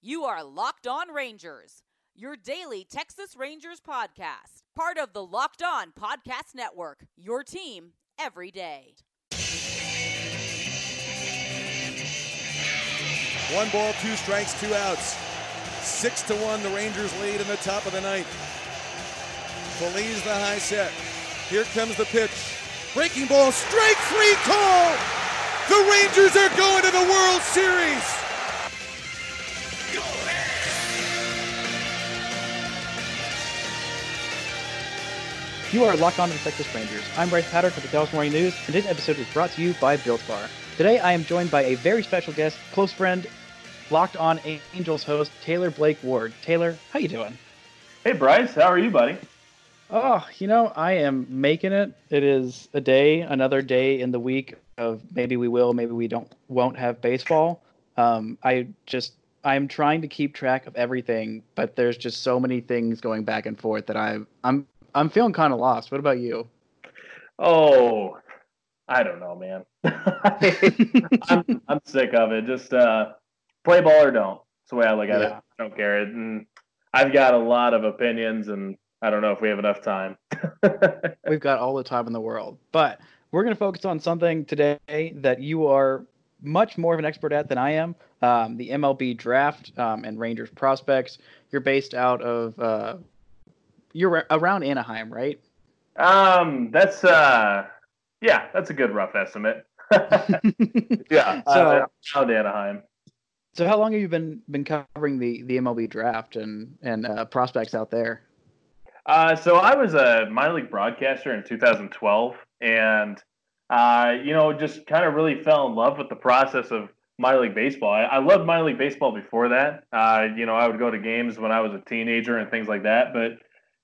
You are Locked On Rangers, your daily Texas Rangers podcast, part of the Locked On Podcast Network, your team every day. One ball, two strikes, two outs. Six to one, the Rangers lead in the top of the ninth. Feliz the high set. Here comes the pitch. Breaking ball, strike three call. The Rangers are going to the World Series. You are locked on to the Texas Rangers. I'm Bryce Patter for the Dallas Morning News, and today's episode is brought to you by Built Bar. Today, I am joined by a very special guest, close friend, Locked On Angels host Taylor Blake Ward. Taylor, how you doing? Hey Bryce, how are you, buddy? Oh, you know, I am making it. It is a day, another day in the week of maybe we will, maybe we don't, won't have baseball. Um, I just, I'm trying to keep track of everything, but there's just so many things going back and forth that I, I'm, I'm feeling kind of lost. What about you? Oh, I don't know, man. I'm, I'm sick of it. Just uh, play ball or don't. That's the way I look at Yeah. it. I don't care. And I've got a lot of opinions, and I don't know if we have enough time. We've got all the time in the world, but we're going to focus on something today that you are much more of an expert at than I am. Um, the MLB draft um, and Rangers prospects. You're based out of uh, you're around Anaheim, right? um, that's uh, yeah, that's a good rough estimate. yeah, So- uh, around Anaheim. So how long have you been been covering the the MLB draft and and uh, prospects out there? Uh, so I was a minor league broadcaster in 2012, and uh, you know, just kind of really fell in love with the process of minor league baseball. I, I loved minor league baseball before that. Uh, you know, I would go to games when I was a teenager and things like that, but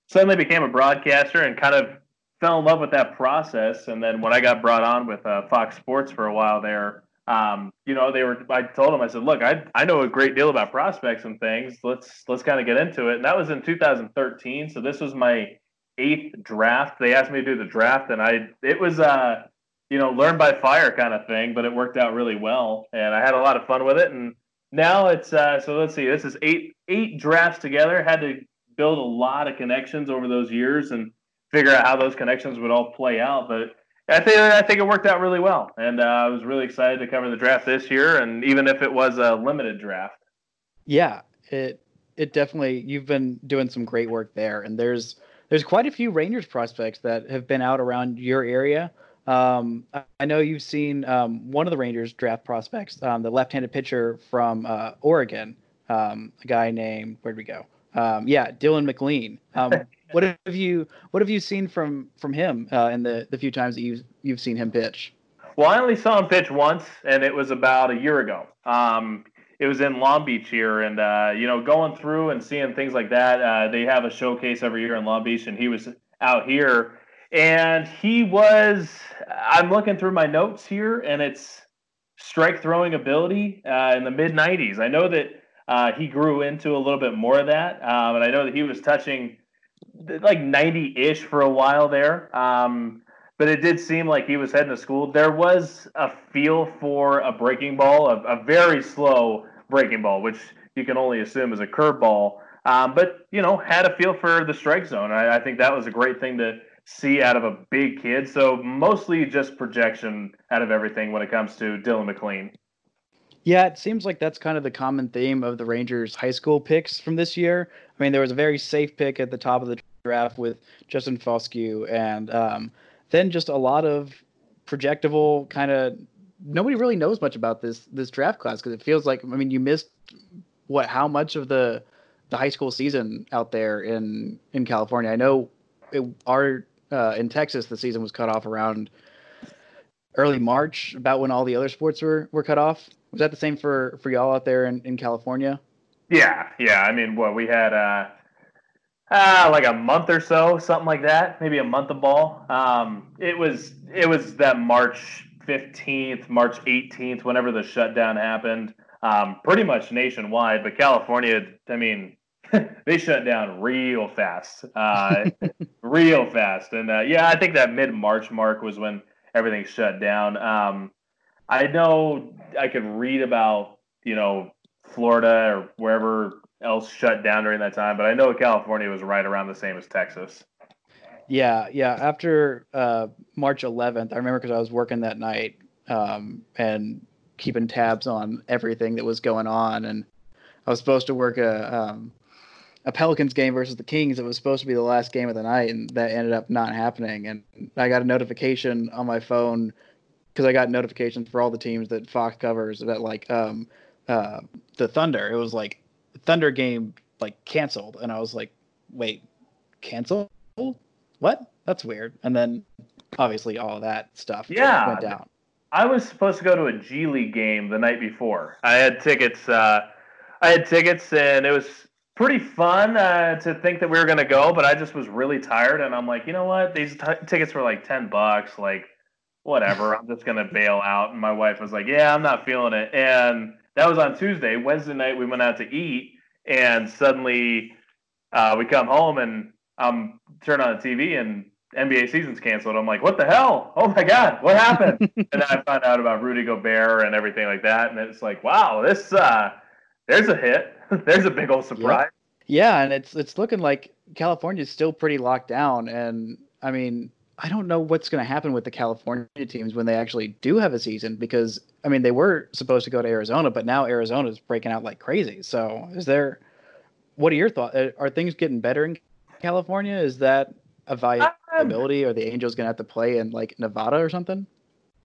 suddenly became a broadcaster and kind of fell in love with that process. And then when I got brought on with uh, Fox Sports for a while there, um, you know, they were. I told them, I said, look, I I know a great deal about prospects and things. Let's let's kind of get into it. And that was in 2013. So this was my eighth draft. They asked me to do the draft, and I it was uh you know learn by fire kind of thing, but it worked out really well, and I had a lot of fun with it. And now it's uh so let's see, this is eight eight drafts together. Had to build a lot of connections over those years and figure out how those connections would all play out, but. I think I think it worked out really well, and uh, I was really excited to cover the draft this year, and even if it was a limited draft. Yeah, it it definitely you've been doing some great work there, and there's there's quite a few Rangers prospects that have been out around your area. Um, I- know you've seen um, one of the Rangers draft prospects, um, the left-handed pitcher from uh, Oregon, um, a guy named where'd we go? Um, yeah, Dylan MacLean. Um, what have you what have you seen from from him uh, in the the few times that you've you've seen him pitch? Well, I only saw him pitch once, and it was about a year ago. Um, it was in Long Beach here, and uh, you know, going through and seeing things like that. Uh, they have a showcase every year in Long Beach, and he was out here, and he was. I'm looking through my notes here, and it's strike throwing ability uh, in the mid 90s. I know that uh, he grew into a little bit more of that, um, and I know that he was touching like 90 ish for a while there. Um, but it did seem like he was heading to school. There was a feel for a breaking ball, a, a very slow breaking ball, which you can only assume is a curveball. Um, but you know, had a feel for the strike zone. I, I think that was a great thing to see out of a big kid. So mostly just projection out of everything when it comes to Dylan MacLean. Yeah, it seems like that's kind of the common theme of the Rangers high school picks from this year. I mean, there was a very safe pick at the top of the draft with Justin Foscue, and um, then just a lot of projectable kind of. Nobody really knows much about this this draft class because it feels like I mean you missed what how much of the the high school season out there in in California. I know it, our uh, in Texas the season was cut off around early March, about when all the other sports were were cut off. Was that the same for for y'all out there in, in California? Yeah, yeah. I mean, what we had uh, uh, like a month or so, something like that, maybe a month of ball. Um, it was it was that March fifteenth, March eighteenth, whenever the shutdown happened. Um, pretty much nationwide, but California, I mean, they shut down real fast, uh, real fast. And uh, yeah, I think that mid March mark was when everything shut down. Um, I know I could read about you know Florida or wherever else shut down during that time, but I know California was right around the same as Texas. Yeah, yeah. After uh, March 11th, I remember because I was working that night um, and keeping tabs on everything that was going on, and I was supposed to work a um, a Pelicans game versus the Kings. It was supposed to be the last game of the night, and that ended up not happening. And I got a notification on my phone because I got notifications for all the teams that Fox covers that like um, uh, the Thunder. It was like Thunder game like canceled, and I was like, wait, canceled? What? That's weird. And then obviously all that stuff yeah, went down. I was supposed to go to a G League game the night before. I had tickets. Uh, I had tickets, and it was pretty fun uh, to think that we were going to go, but I just was really tired, and I'm like, you know what? These t- tickets were like ten bucks. Like, whatever. I'm just going to bail out. And my wife was like, yeah, I'm not feeling it. And that was on Tuesday. Wednesday night, we went out to eat, and suddenly uh, we come home, and I'm turn on the TV, and NBA season's canceled. I'm like, what the hell? Oh my god, what happened? and then I found out about Rudy Gobert and everything like that, and it's like, wow, this uh, there's a hit. there's a big old surprise. Yeah. yeah, and it's it's looking like California's still pretty locked down, and I mean, I don't know what's going to happen with the California teams when they actually do have a season because I mean they were supposed to go to Arizona, but now Arizona's breaking out like crazy. So is there? What are your thoughts? Are things getting better in California? Is that a viability? Um, Are the Angels going to have to play in like Nevada or something?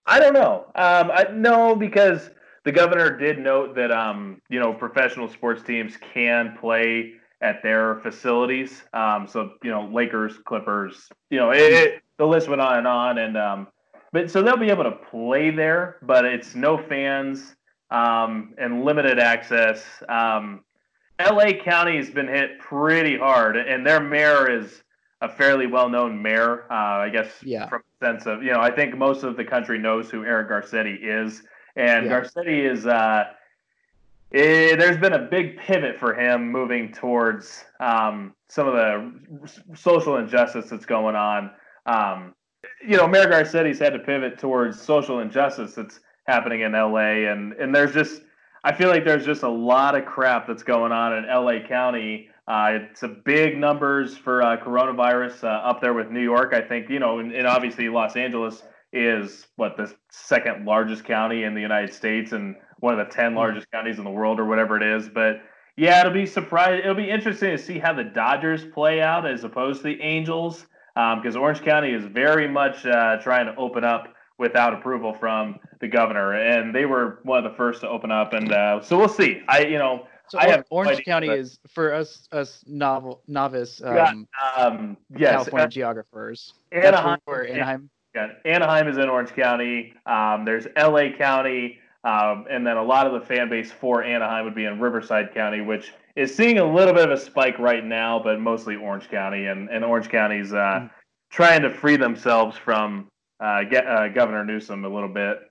I don't know. Um, I, no, because the governor did note that um, you know professional sports teams can play at their facilities. Um, so you know Lakers, Clippers, you know it, it, the list went on and on, and um, but so they'll be able to play there, but it's no fans um, and limited access. Um, LA County has been hit pretty hard, and their mayor is a fairly well-known mayor. Uh, I guess yeah. from sense of you know, I think most of the country knows who Eric Garcetti is, and yeah. Garcetti is. Uh, it, there's been a big pivot for him moving towards um, some of the social injustice that's going on. Um, you know, Mayor Garcetti's had to pivot towards social injustice that's happening in LA, and and there's just I feel like there's just a lot of crap that's going on in LA County. Uh, it's a big numbers for uh, coronavirus uh, up there with New York. I think you know, and, and, obviously Los Angeles is what the second largest county in the United States and one of the ten hmm. largest counties in the world, or whatever it is. But yeah, it'll be surprising. It'll be interesting to see how the Dodgers play out as opposed to the Angels, because um, Orange County is very much uh, trying to open up without approval from the governor, and they were one of the first to open up. And uh, so we'll see. I, you know, so I have Orange no County is for us us novel novice um, um, yes, California uh, geographers. Anaheim, where Anaheim. Yeah, Anaheim is in Orange County. Um, there's L.A. County, um, and then a lot of the fan base for Anaheim would be in Riverside County, which is seeing a little bit of a spike right now, but mostly Orange County, and, and Orange County's uh, mm. trying to free themselves from uh, get uh, Governor Newsom a little bit.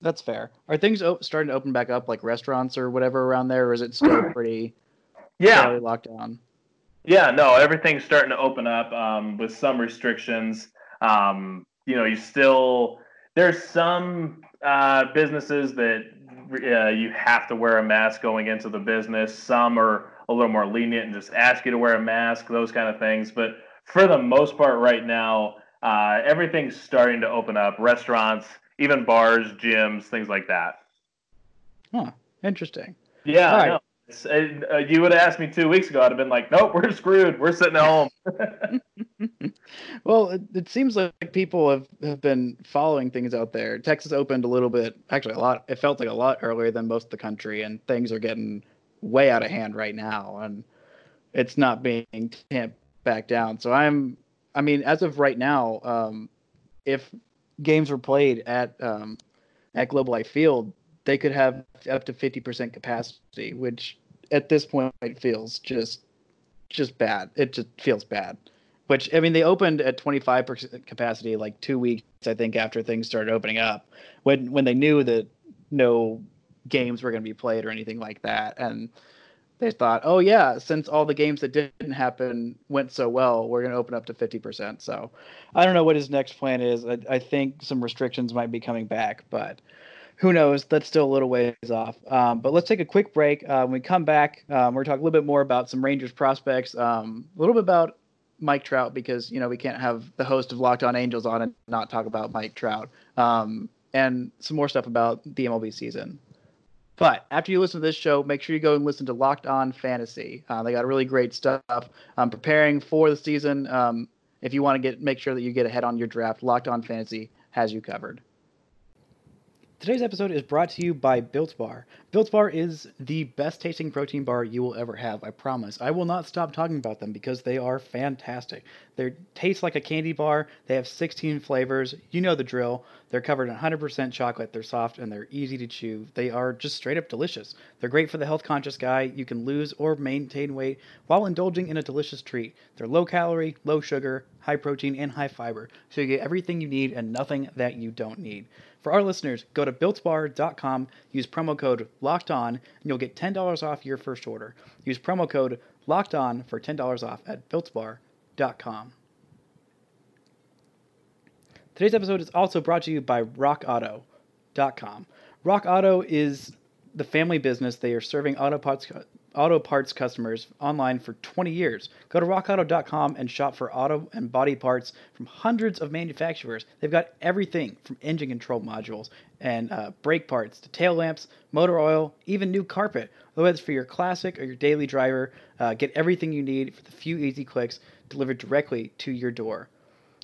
That's fair. Are things op- starting to open back up, like restaurants or whatever around there, or is it still pretty yeah locked down? Yeah, no, everything's starting to open up um, with some restrictions. Um, you know, you still there's some uh, businesses that uh, you have to wear a mask going into the business. Some are a little more lenient and just ask you to wear a mask, those kind of things. But for the most part, right now, uh, everything's starting to open up. Restaurants, even bars, gyms, things like that. Huh. Interesting. Yeah. Right. Uh, you would have asked me two weeks ago, I'd have been like, "Nope, we're screwed. We're sitting at home." well, it, it, seems like people have, have been following things out there. Texas opened a little bit, actually a lot. It felt like a lot earlier than most of the country, and things are getting way out of hand right now, and it's not being tamped back down. So I'm I mean, as of right now, um, if games were played at um, at Globe Life Field, they could have up to fifty percent capacity, which at this point it feels just just bad. It just feels bad. Which I mean, they opened at twenty five percent capacity like two weeks, I think, after things started opening up, when when they knew that no games were going to be played or anything like that, and they thought, oh yeah, since all the games that didn't happen went so well, we're going to open up to 50%. So I don't know what his next plan is. I, I, think some restrictions might be coming back, but who knows? That's still a little ways off. Um, but let's take a quick break. Uh, when we come back, um, we're talking a little bit more about some Rangers prospects, um, a little bit about Mike Trout because you know we can't have the host of Locked On Angels on and not talk about Mike Trout, um, and some more stuff about the MLB season. But after you listen to this show, make sure you go and listen to Locked On Fantasy. Uh, they got really great stuff. Preparing for the season. Um, if you want to get make sure that you get ahead on your draft, Locked On Fantasy has you covered. Today's episode is brought to you by Built Bar. Built Bar is the best tasting protein bar you will ever have, I promise. I will not stop talking about them because they are fantastic. They taste like a candy bar. They have 16 flavors. You know the drill. They're covered in 100% chocolate. They're soft and they're easy to chew. They are just straight up delicious. They're great for the health conscious guy. You can lose or maintain weight while indulging in a delicious treat. They're low calorie, low sugar, high protein, and high fiber. So you get everything you need and nothing that you don't need. For our listeners, go to builtbar.com, use promo code locked on, and you'll get $10 off your first order. Use promo code locked on for $10 off at builtbar.com. Today's episode is also brought to you by rockauto.com. Rock Auto is the family business. They are serving auto parts, auto parts customers online for 20 years. Go to rockauto.com and shop for auto and body parts from hundreds of manufacturers. They've got everything from engine control modules and uh, brake parts to tail lamps, motor oil, even new carpet. Whether it's for your classic or your daily driver, uh, get everything you need for the few easy clicks delivered directly to your door.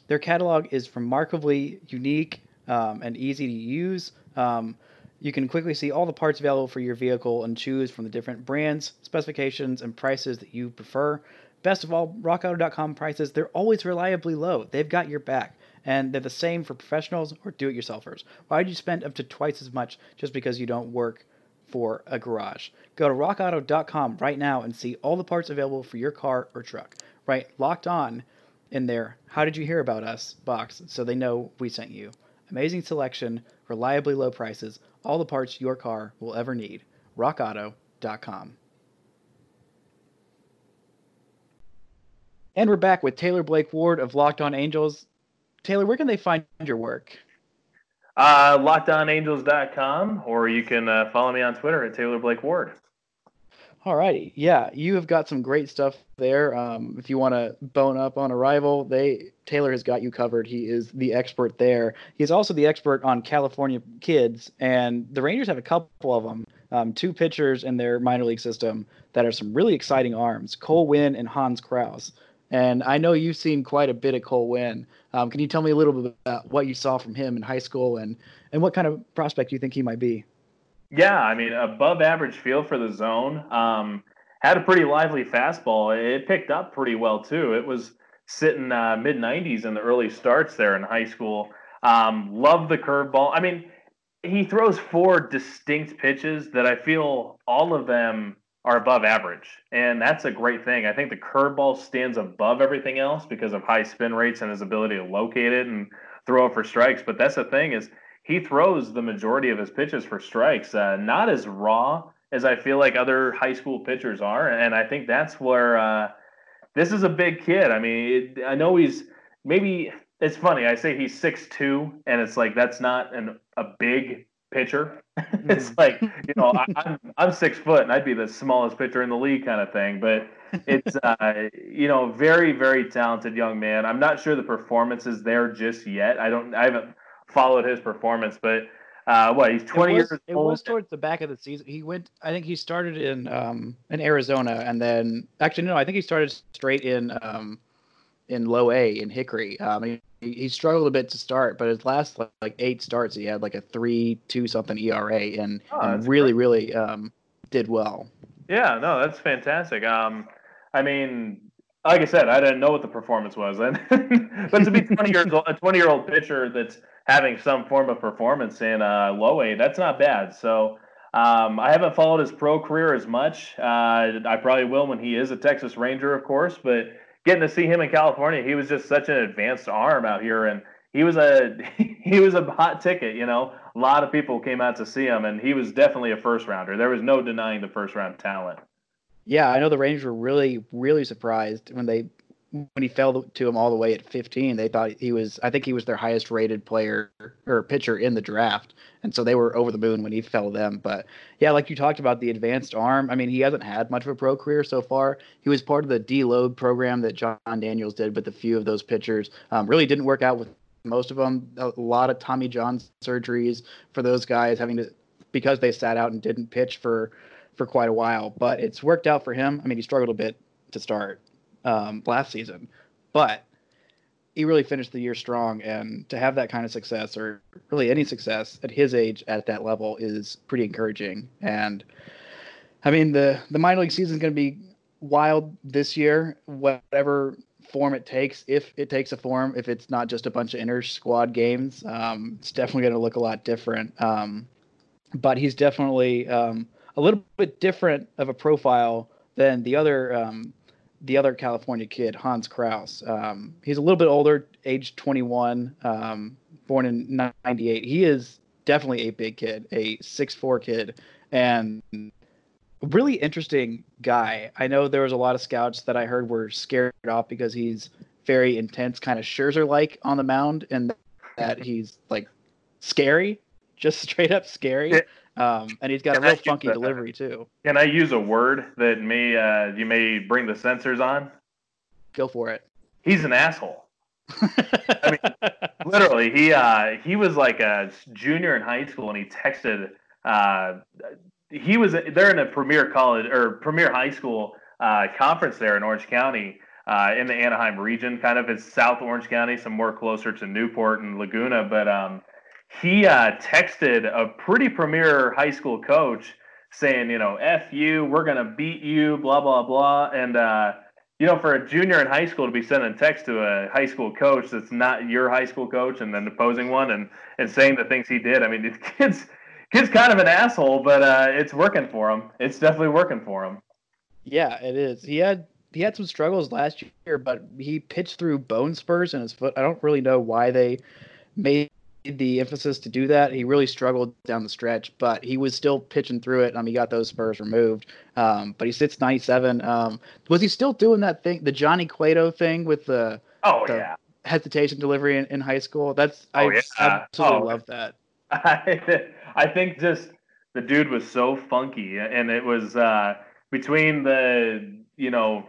Their catalog is remarkably unique um, and easy to use. Um, you can quickly see all the parts available for your vehicle and choose from the different brands, specifications, and prices that you prefer. Best of all, rockauto.com prices, they're always reliably low. They've got your back. And they're the same for professionals or do it yourselfers. Why would you spend up to twice as much just because you don't work for a garage? Go to rockauto.com right now and see all the parts available for your car or truck. Right, locked on in there. How Did You Hear About Us box so they know we sent you. Amazing selection, reliably low prices, all the parts your car will ever need. RockAuto.com. And we're back with Taylor Blake Ward of Locked On Angels. Taylor, where can they find your work? Uh, LockedOnAngels.com, or you can uh, follow me on Twitter at Taylor Blake Ward. All righty. Yeah, you have got some great stuff there. Um, if you want to bone up on a rival, they Taylor has got you covered. He is the expert there. He's also the expert on California kids, and the Rangers have a couple of them. Um, two pitchers in their minor league system that are some really exciting arms: Cole Winn and Hans Crouse. And I know you've seen quite a bit of Cole Winn. Um, can you tell me a little bit about what you saw from him in high school and and what kind of prospect you think he might be? Yeah, I mean, above average feel for the zone. Um, had a pretty lively fastball. It picked up pretty well too. It was sitting uh, mid 90s in the early starts there in high school. Um, love the curveball. I mean, he throws four distinct pitches that I feel all of them are above average, and that's a great thing. I think the curveball stands above everything else because of high spin rates and his ability to locate it and throw it for strikes. But that's the thing is he throws the majority of his pitches for strikes, uh, not as raw as I feel like other high school pitchers are, and I think that's where uh, this is a big kid. I mean, it, I know he's maybe it's funny. I say he's six two, and it's like that's not an a big pitcher. it's mm. like you know I, am I'm, I'm six foot, and I'd be the smallest pitcher in the league, kind of thing. But it's uh, you know very very talented young man. I'm not sure the performance is there just yet. I don't I haven't followed his performance, but uh, what he's 20 was, years it old. It was towards the back of the season. He went. I think he started in um, in Arizona, and then actually no, I think he started straight in um, in Low A in Hickory. Um, he, he struggled a bit to start, but his last like, eight starts, he had like a three two something ERA, and, oh, and really great. really um, did well. Yeah, no, that's fantastic. Um, I mean, like I said, I didn't know what the performance was, and but to be 20 years old, a 20 year old pitcher that's having some form of performance in uh, low A, that's not bad. So um, I haven't followed his pro career as much. Uh, I probably will when he is a Texas Ranger, of course. But getting to see him in California, he was just such an advanced arm out here, and he was a he was a hot ticket. You know, a lot of people came out to see him, and he was definitely a first rounder. There was no denying the first round talent. Yeah, I know the Rangers were really really surprised when they when he fell to him all the way at 15, they thought he was. I think he was their highest rated player or pitcher in the draft, and so they were over the moon when he fell them. But yeah, like you talked about the advanced arm. I mean, he hasn't had much of a pro career so far. He was part of the deload program that Jon Daniels did with a few of those pitchers. Um, really didn't work out with most of them. A lot of Tommy John surgeries for those guys having to because they sat out and didn't pitch for for quite a while. But it's worked out for him. I mean, he struggled a bit to start um, last season, but he really finished the year strong. And to have that kind of success, or really any success at his age at that level, is pretty encouraging. And I mean, the the minor league season is going to be wild this year. Whatever form it takes, if it takes a form, if it's not just a bunch of inter squad games, um, it's definitely going to look a lot different. Um, but he's definitely um, a little bit different of a profile than the other um, the other California kid, Hans Crouse. Um, he's a little bit older, age 21, um, born in 98. He is definitely a big kid, a six-four kid, and really interesting guy. I know there was a lot of scouts that I heard were scared off because he's very intense, kind of Scherzer like on the mound, and that he's like scary, just straight up scary. Um, and he's got Can a real funky delivery too. Can I use a word that may uh, you may bring the censors on? Go for it. He's an asshole. I mean, literally, he uh, he was like a junior in high school, and he texted. Uh, he was they're in a premier college or premier high school uh, conference there in Orange County. Uh, in the Anaheim region, kind of it's South Orange County, some more closer to Newport and Laguna. But um, he uh, texted a pretty premier high school coach saying, you know, F you, we're going to beat you, blah, blah, blah. And, uh, you know, for a junior in high school to be sending text to a high school coach that's not your high school coach and then opposing one and, and saying the things he did, I mean, the kid's, kid's kind of an asshole, but uh, it's working for him. It's definitely working for him. Yeah, it is. He had he had some struggles last year, but he pitched through bone spurs in his foot. I don't really know why they made the emphasis to do that. He really struggled down the stretch, but he was still pitching through it. Um, he got those spurs removed. Um, but he sits 97. Um, was he still doing that thing, the Johnny Cueto thing with the, oh, the yeah. hesitation delivery in, in, high school? That's oh, I yeah. absolutely oh, love that. I, I think just the dude was so funky, and it was uh, between the you know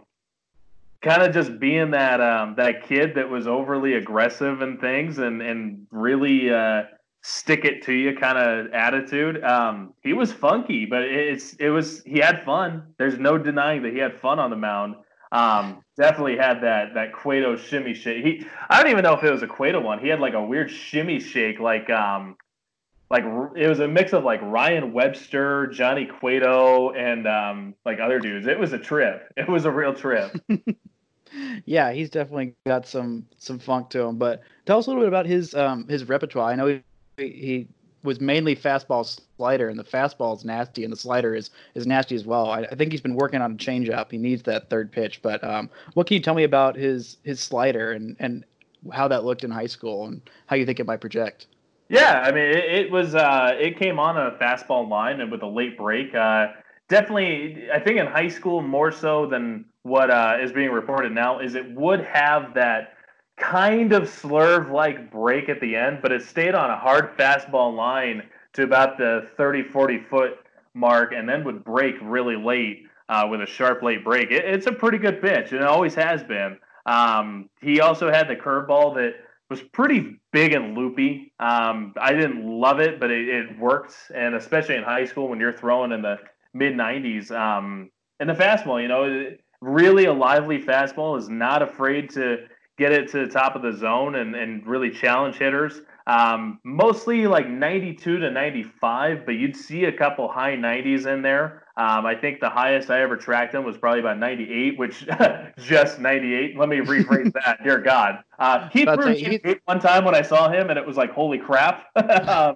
kind of just being that um, that kid that was overly aggressive and things and and really uh, stick it to you kind of attitude. Um, he was funky, but it's it was he had fun. There's no denying that he had fun on the mound. Um, definitely had that that Cueto shimmy shake. He I don't even know if it was a Cueto one. He had like a weird shimmy shake, like um, like it was a mix of like Ryan Webster, Johnny Cueto, and um, like other dudes. It was a trip. It was a real trip. yeah, he's definitely got some some funk to him. But tell us a little bit about his um his repertoire. I know he, he was mainly fastball slider, and the fastball is nasty, and the slider is is nasty as well. I, I think he's been working on a changeup. He needs that third pitch. But um, what can you tell me about his his slider and and how that looked in high school and how you think it might project? Yeah, I mean, it, it was uh, it came on a fastball line and with a late break. Uh, definitely, I think in high school more so than what uh, is being reported now is it would have that kind of slurve like break at the end, but it stayed on a hard fastball line to about the 30, 40 foot mark and then would break really late uh, with a sharp late break. It, it's a pretty good pitch, and it always has been. Um, he also had the curveball that was pretty big and loopy. Um, I didn't love it, but it, it, worked, and especially in high school when you're throwing in the mid 90s. Um, and the fastball, you know, really a lively fastball, is not afraid to get it to the top of the zone and, and really challenge hitters. Um, mostly like 92 to 95, but you'd see a couple high 90s in there. Um, I think the highest I ever tracked him was probably about 98, which just 98. Let me rephrase that. Dear God. Uh, he threw one time when I saw him, and it was like, holy crap. um,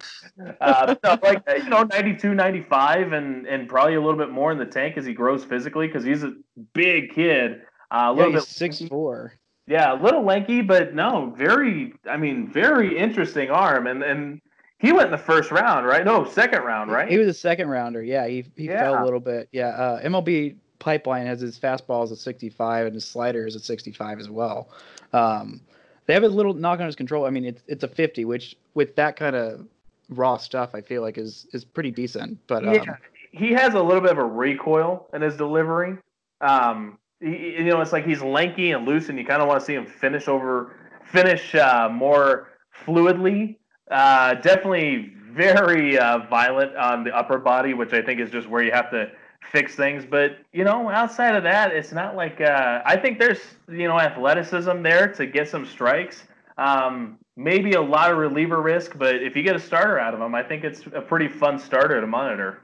uh, so like, you know, 92, 95, and, and probably a little bit more in the tank as he grows physically because he's a big kid. Uh, a little yeah, bit six four. Yeah, a little lanky, but no, very. I mean, very interesting arm, and and he went in the first round, right? No, second round, right? He was a second rounder. Yeah, he he yeah. fell a little bit. Yeah, uh, MLB pipeline has his fastball is a 65 and his slider is a 65 as well. Um, they have a little knock on his control. I mean, it's it's a 50, which with that kind of raw stuff, I feel like is is pretty decent. But um, yeah, he has a little bit of a recoil in his delivery. Um, he, you know, it's like he's lanky and loose, and you kind of want to see him finish over, finish uh, more fluidly. Uh, definitely very uh, violent on the upper body, which I think is just where you have to fix things. But you know, outside of that, it's not like uh, I think there's you know athleticism there to get some strikes. Um, maybe a lot of reliever risk, but if you get a starter out of him, I think it's a pretty fun starter to monitor.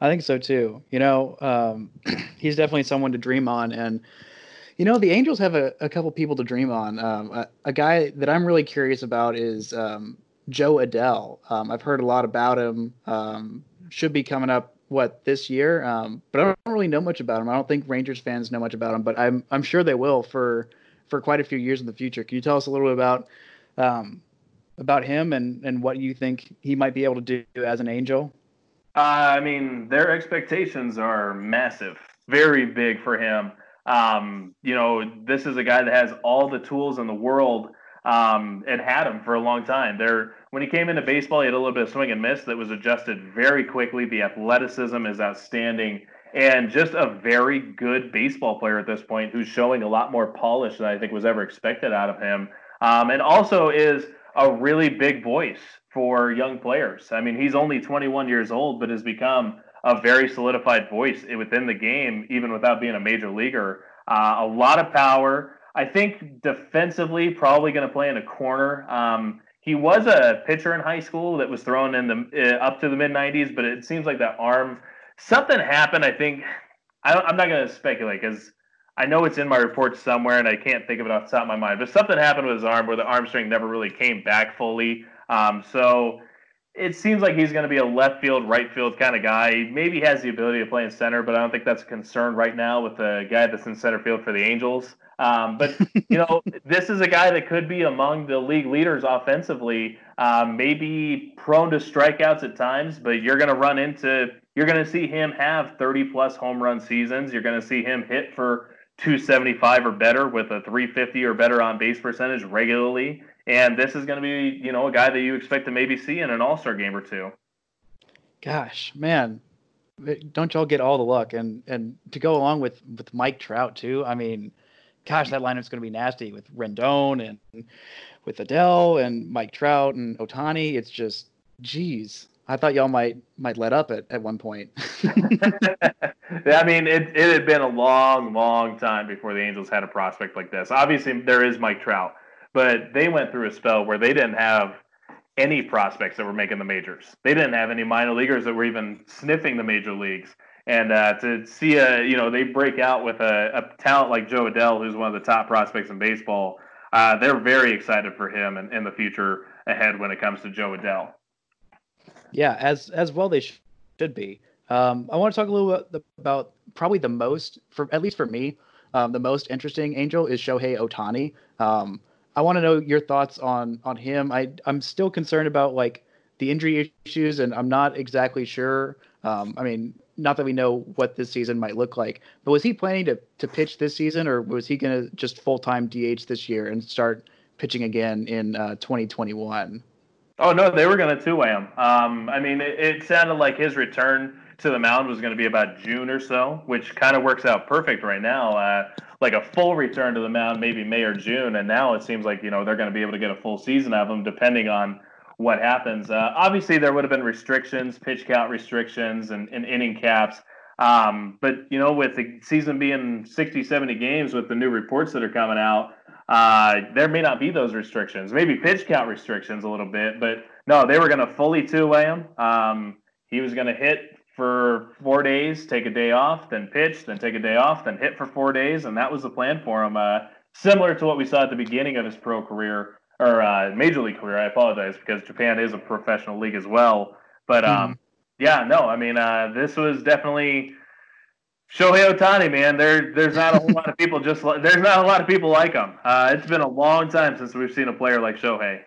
I think so too. You know, um, he's definitely someone to dream on, and you know the Angels have a, a couple people to dream on. Um, a, a, guy that I'm really curious about is um, Jo Adell. Um, I've heard a lot about him. Um, should be coming up what this year, um, but I don't really know much about him. I don't think Rangers fans know much about him, but I'm I'm sure they will for for quite a few years in the future. Can you tell us a little bit about about him and and what you think he might be able to do as an Angel? Uh, I mean, their expectations are massive, very big for him. Um, you know, this is a guy that has all the tools in the world um, and had him for a long time. There, when he came into baseball, he had a little bit of swing and miss that was adjusted very quickly. The athleticism is outstanding, and just a very good baseball player at this point, who's showing a lot more polish than I think was ever expected out of him, um, and also is a really big voice for young players. I mean, he's only 21 years old, but has become a very solidified voice within the game, even without being a major leaguer. Uh, a lot of power I think defensively, probably going to play in a corner. Um, he was a pitcher in high school that was thrown in the uh, up to the mid 90s, but it seems like that arm something happened. I think I am not going to speculate because I know it's in my report somewhere and I can't think of it off the top of my mind. But something happened with his arm where the arm strength never really came back fully. Um, so it seems like he's going to be a left field, right field kind of guy. He maybe has the ability to play in center, but I don't think that's a concern right now with the guy that's in center field for the Angels. Um, but you know, this is a guy that could be among the league leaders offensively. Um, maybe prone to strikeouts at times, but you're going to run into you're going to see him have 30 plus home run seasons. You're going to see him hit for 275 or better with a 350 or better on base percentage regularly. And this is going to be, you know, a guy that you expect to maybe see in an All Star game or two. Gosh, man, don't y'all get all the luck and and to go along with with Mike Trout too. I mean, gosh, that lineup's going to be nasty with Rendon and with Adell and Mike Trout and Ohtani. It's just, geez. I thought y'all might might let up at, at one point. I mean, it, it had been a long, long time before the Angels had a prospect like this. Obviously, there is Mike Trout, but they went through a spell where they didn't have any prospects that were making the majors. They didn't have any minor leaguers that were even sniffing the major leagues. And uh, to see a, you know, they break out with a, a, talent like Jo Adell, who's one of the top prospects in baseball. Uh, they're very excited for him and, in the future ahead when it comes to Jo Adell. Yeah, as as well they should be. Um, I want to talk a little bit about probably the most, for at least for me, um, the most interesting angel is Shohei Ohtani. Um, I want to know your thoughts on on him. I I'm still concerned about like the injury issues, and I'm not exactly sure. Um, I mean, not that we know what this season might look like, but was he planning to to pitch this season, or was he going to just full time DH this year and start pitching again in uh, 2021? Oh no, they were going to two way him. Um, I mean, it, it, sounded like his return to the mound was going to be about June or so, which kind of works out perfect right now. Uh, like a full return to the mound, maybe May or June, and now it seems like you know they're going to be able to get a full season of him, depending on what happens. Uh, obviously, there would have been restrictions, pitch count restrictions, and, and inning caps. Um, but you know, with the season being 60, 70 games, with the new reports that are coming out, uh, there may not be those restrictions. Maybe pitch count restrictions a little bit, but no, they were going to fully two-way him. Um, he was going to hit for four days, take a day off, then pitch, then take a day off, then hit for four days, and that was the plan for him. Uh, similar to what we saw at the beginning of his pro career or uh, major league career. I apologize because Japan is a professional league as well. But um, mm. yeah, no, I mean, uh, this was definitely Shohei Ohtani, man. There, there's not a whole lot of people just like, there's not a lot of people like him. Uh, it's been a long time since we've seen a player like Shohei.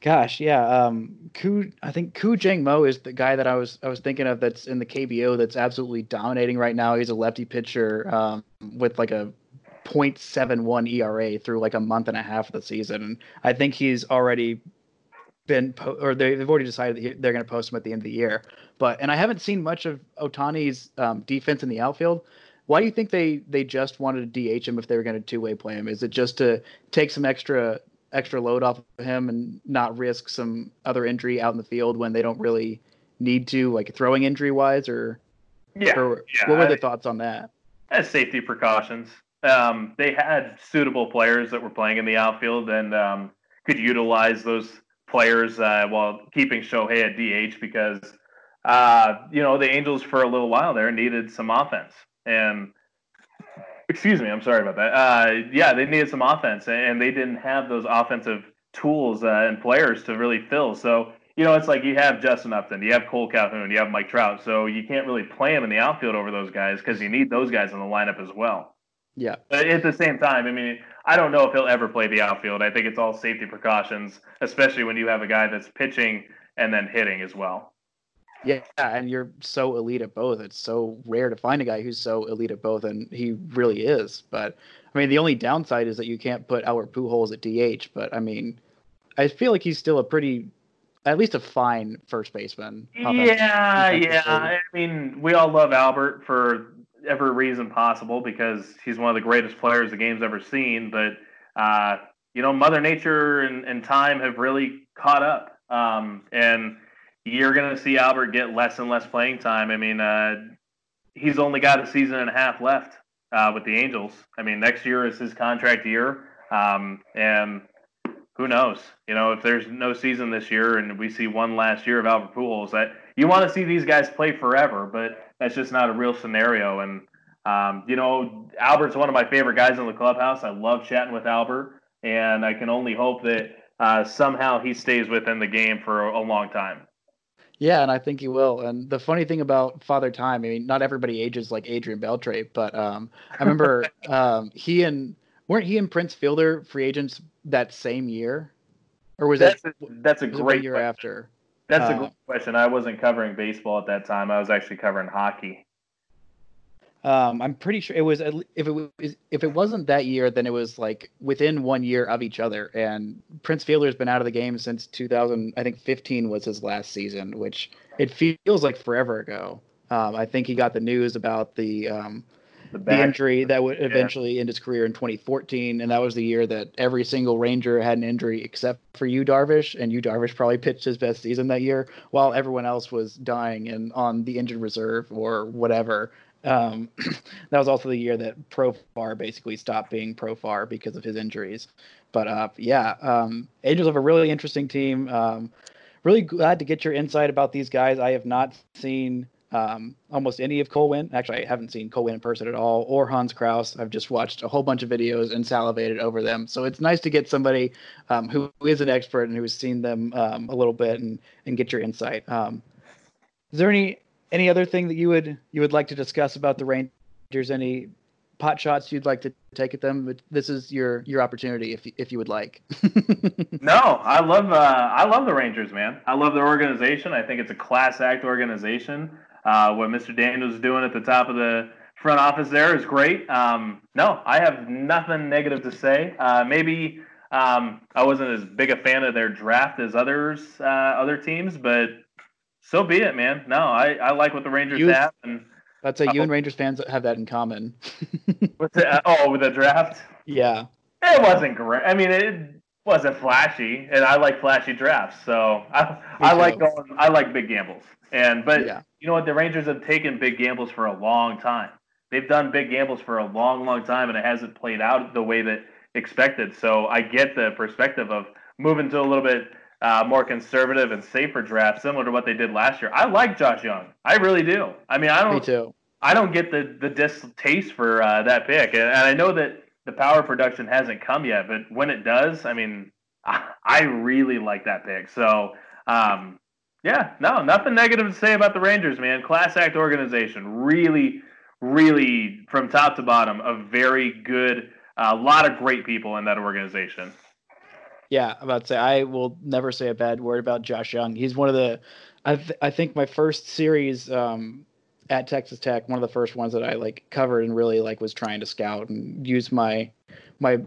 Gosh, yeah. Um, Koo, I think Koo Chang-mo is the guy that I was I was thinking of. That's in the KBO. That's absolutely dominating right now. He's a lefty pitcher um, with like a 0.71 ERA through like a month and a half of the season. And I think he's already been po- or they, have already decided that they're going to post him at the end of the year. But and I haven't seen much of Ohtani's um, defense in the outfield. Why do you think they they just wanted to DH him if they were going to two way play him? Is it just to take some extra extra load off of him and not risk some other injury out in the field when they don't really need to, like throwing injury wise, or yeah, or yeah what were the thoughts on that? As safety precautions, um, they had suitable players that were playing in the outfield and um, could utilize those players uh, while keeping Shohei at DH because uh, you know the Angels for a little while there needed some offense and excuse me, I'm sorry about that. Uh, yeah, they needed some offense and they didn't have those offensive tools uh, and players to really fill. So you know, it's like you have Justin Upton, you have Kole Calhoun, you have Mike Trout, so you can't really play them in the outfield over those guys because you need those guys in the lineup as well. Yeah. But at the same time, I mean, I don't know if he'll ever play the outfield. I think it's all safety precautions, especially when you have a guy that's pitching and then hitting as well. Yeah, and you're so elite at both. It's so rare to find a guy who's so elite at both, and he really is. But I mean, the only downside is that you can't put Albert Pujols at DH. But I mean, I feel like he's still a pretty, at least a fine first baseman. Yeah, yeah. I mean, we all love Albert for every reason possible because he's one of the greatest players the game's ever seen. But uh, you know, Mother Nature and, and time have really caught up, um, and you're going to see Albert get less and less playing time. I mean, uh, he's only got a season and a half left uh, with the Angels. I mean, next year is his contract year, um, and who knows? You know, if there's no season this year and we see one last year of Albert Pujols, that you want to see these guys play forever, but that's just not a real scenario. And um, you know, Albert's one of my favorite guys in the clubhouse. I love chatting with Albert, and I can only hope that uh, somehow he stays within the game for a, a long time. Yeah, and I think he will. And the funny thing about Father Time, I mean, not everybody ages like Adrian Beltre, but um, I remember um, he and weren't he and Prince Fielder free agents that same year, or was that's that a, that's a great year question. after? That's uh, a good question. I wasn't covering baseball at that time. I was actually covering hockey. Um, I'm pretty sure it was if it was if it wasn't that year, then it was like within one year of each other. And Prince Fielder's been out of the game since 2000. I think 15 was his last season, which it feels like forever ago. Um, I think he got the news about the um, the, the, injury that would eventually yeah. end his career in 2014, and that was the year that every single Ranger had an injury except for Yu Darvish, and Yu Darvish probably pitched his best season that year, while everyone else was dying and on the injured reserve or whatever. Um, that was also the year that Profar basically stopped being Profar because of his injuries. But uh, yeah, um, Angels have a really interesting team. Um, really glad to get your insight about these guys. I have not seen um, almost any of Cole Winn. Actually, I haven't seen Cole Winn in person at all, or Hans Crouse. I've just watched a whole bunch of videos and salivated over them. So it's nice to get somebody um, who is an expert and who has seen them um, a little bit and and get your insight. Um, is there any any other thing that you would you would like to discuss about the Rangers? Any pot shots you'd like to take at them? But this is your your opportunity if if you would like. no, I love uh, I love the Rangers, man. I love their organization. I think it's a class act organization. Uh, what Mr. Daniels is doing at the top of the front office there is great. Um, no, I have nothing negative to say. Uh, maybe um, I wasn't as big a fan of their draft as others, uh, other teams, but so be it, man. No, I, I like what the Rangers you, have, and I'd say you and Rangers fans have that in common. What's the, oh, with the draft? Yeah, it wasn't great. I mean, it wasn't flashy, and I like flashy drafts, so I, I like going. I like big gambles. And but yeah. you know what? The Rangers have taken big gambles for a long time. They've done big gambles for a long, long time, and it hasn't played out the way that expected. So I get the perspective of moving to a little bit uh, more conservative and safer draft, similar to what they did last year. I like Josh Young. I really do. I mean, I don't. Me too. I don't get the the distaste for uh, that pick, and, and I know that the power production hasn't come yet, but when it does, I mean, I, really like that pick. So um, yeah, no, nothing negative to say about the Rangers, man. Class act organization, really, really from top to bottom, a very good, a uh, lot of great people in that organization. Yeah, I'm about to say I will never say a bad word about Josh Young. He's one of the, I th- I think my first series um, at Texas Tech, one of the first ones that I like covered and really like was trying to scout and use my my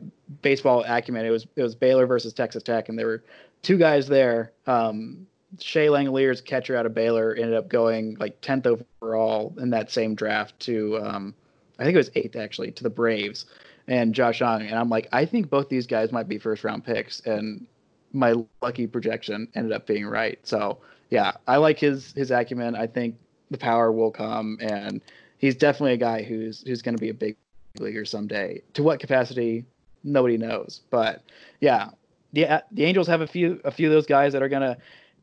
baseball acumen. It was it was Baylor versus Texas Tech, and there were two guys there. Um, Shea Langeliers, catcher out of Baylor, ended up going like tenth overall in that same draft to, um, I think it was eighth actually, to the Braves, and Josh Young, And I'm like, I think both these guys might be first round picks, and my lucky projection ended up being right. So yeah, I like his his acumen. I think the power will come, and he's definitely a guy who's who's going to be a big leaguer someday. To what capacity, nobody knows. But yeah, the the Angels have a few a few of those guys that are going to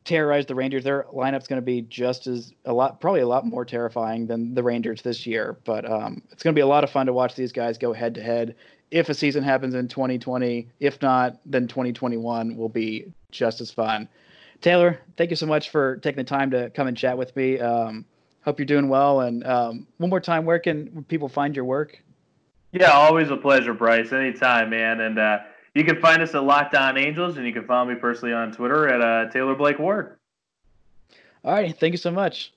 terrorize the Rangers. Their lineup's going to be just as a lot, probably a lot more terrifying than the Rangers this year. But um, it's going to be a lot of fun to watch these guys go head to head. If a season happens in 2020, if not, then 2021 will be just as fun. Taylor, thank you so much for taking the time to come and chat with me. Um, hope you're doing well. And um, one more time, where can people find your work? Yeah, always a pleasure, Bryce. Anytime, man. And uh, you can find us at Locked On Angels, and you can follow me personally on Twitter at uh, Taylor Blake Ward. All right. Thank you so much.